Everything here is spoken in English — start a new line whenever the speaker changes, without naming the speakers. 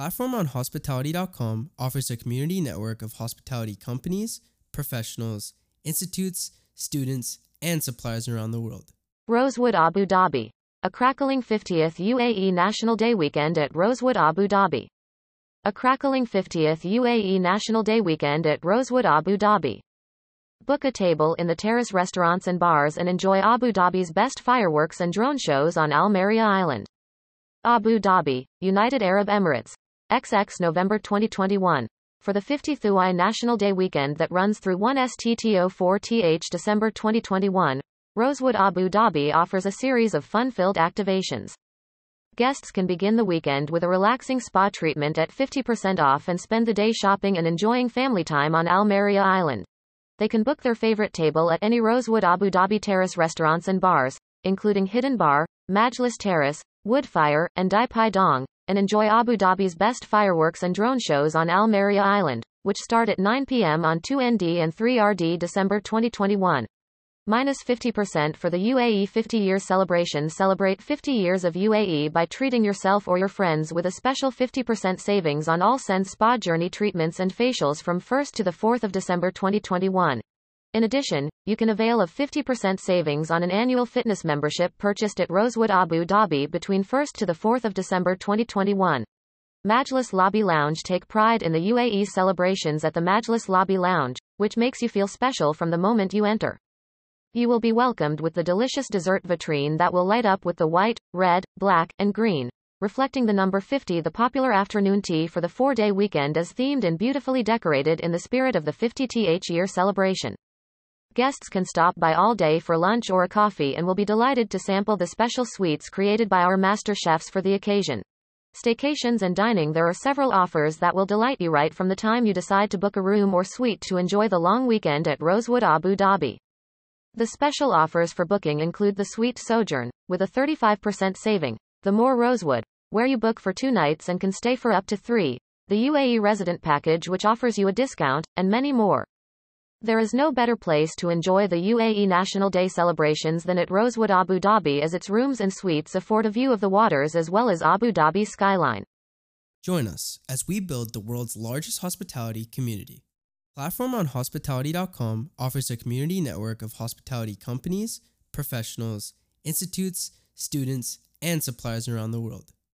Platform on Hospitality.com offers a community network of hospitality companies, professionals, institutes, students, and suppliers around the world.
Rosewood Abu Dhabi. A crackling 50th UAE National Day weekend at Rosewood Abu Dhabi. A crackling 50th UAE National Day weekend at Rosewood Abu Dhabi. Book a table in the terrace restaurants and bars and enjoy Abu Dhabi's best fireworks and drone shows on Al Maryah Island. Abu Dhabi, United Arab Emirates. XX November 2021. For the 50th UI National Day weekend that runs through 1 STTO4TH December 2021, Rosewood Abu Dhabi offers a series of fun-filled activations. Guests can begin the weekend with a relaxing spa treatment at 50% off and spend the day shopping and enjoying family time on Al Maryah Island. They can book their favorite table at any Rosewood Abu Dhabi terrace restaurants and bars, including Hidden Bar, Majlis Terrace, Woodfire, and Dai Pai Dong, and enjoy Abu Dhabi's best fireworks and drone shows on Al Maryah Island, which start at 9 p.m. on 2ND and 3RD December 2021. Minus 50% for the UAE 50 years celebration. Celebrate 50 years of UAE by treating yourself or your friends with a special 50% savings on all Sen Spa Journey treatments and facials from 1st to the 4th of December 2021. In addition, you can avail of 50% savings on an annual fitness membership purchased at Rosewood Abu Dhabi between 1st to the 4th of December 2021. Majlis Lobby Lounge Take pride in the UAE celebrations at the Majlis Lobby Lounge, which makes you feel special from the moment you enter. You will be welcomed with the delicious dessert vitrine that will light up with the white, red, black, and green, reflecting the number 50. The popular afternoon tea for the four day weekend is themed and beautifully decorated in the spirit of the 50th year celebration. Guests can stop by all day for lunch or a coffee and will be delighted to sample the special sweets created by our master chefs for the occasion. Staycations and dining There are several offers that will delight you right from the time you decide to book a room or suite to enjoy the long weekend at Rosewood Abu Dhabi. The special offers for booking include the Suite Sojourn, with a 35% saving, the More Rosewood, where you book for two nights and can stay for up to three, the UAE Resident Package which offers you a discount, and many more. There is no better place to enjoy the UAE National Day celebrations than at Rosewood Abu Dhabi as its rooms and suites afford a view of the waters as well as Abu Dhabi skyline.
Join us as we build the world's largest hospitality community. Platform on Hospitality.com offers a community network of hospitality companies, professionals, institutes, students, and suppliers around the world.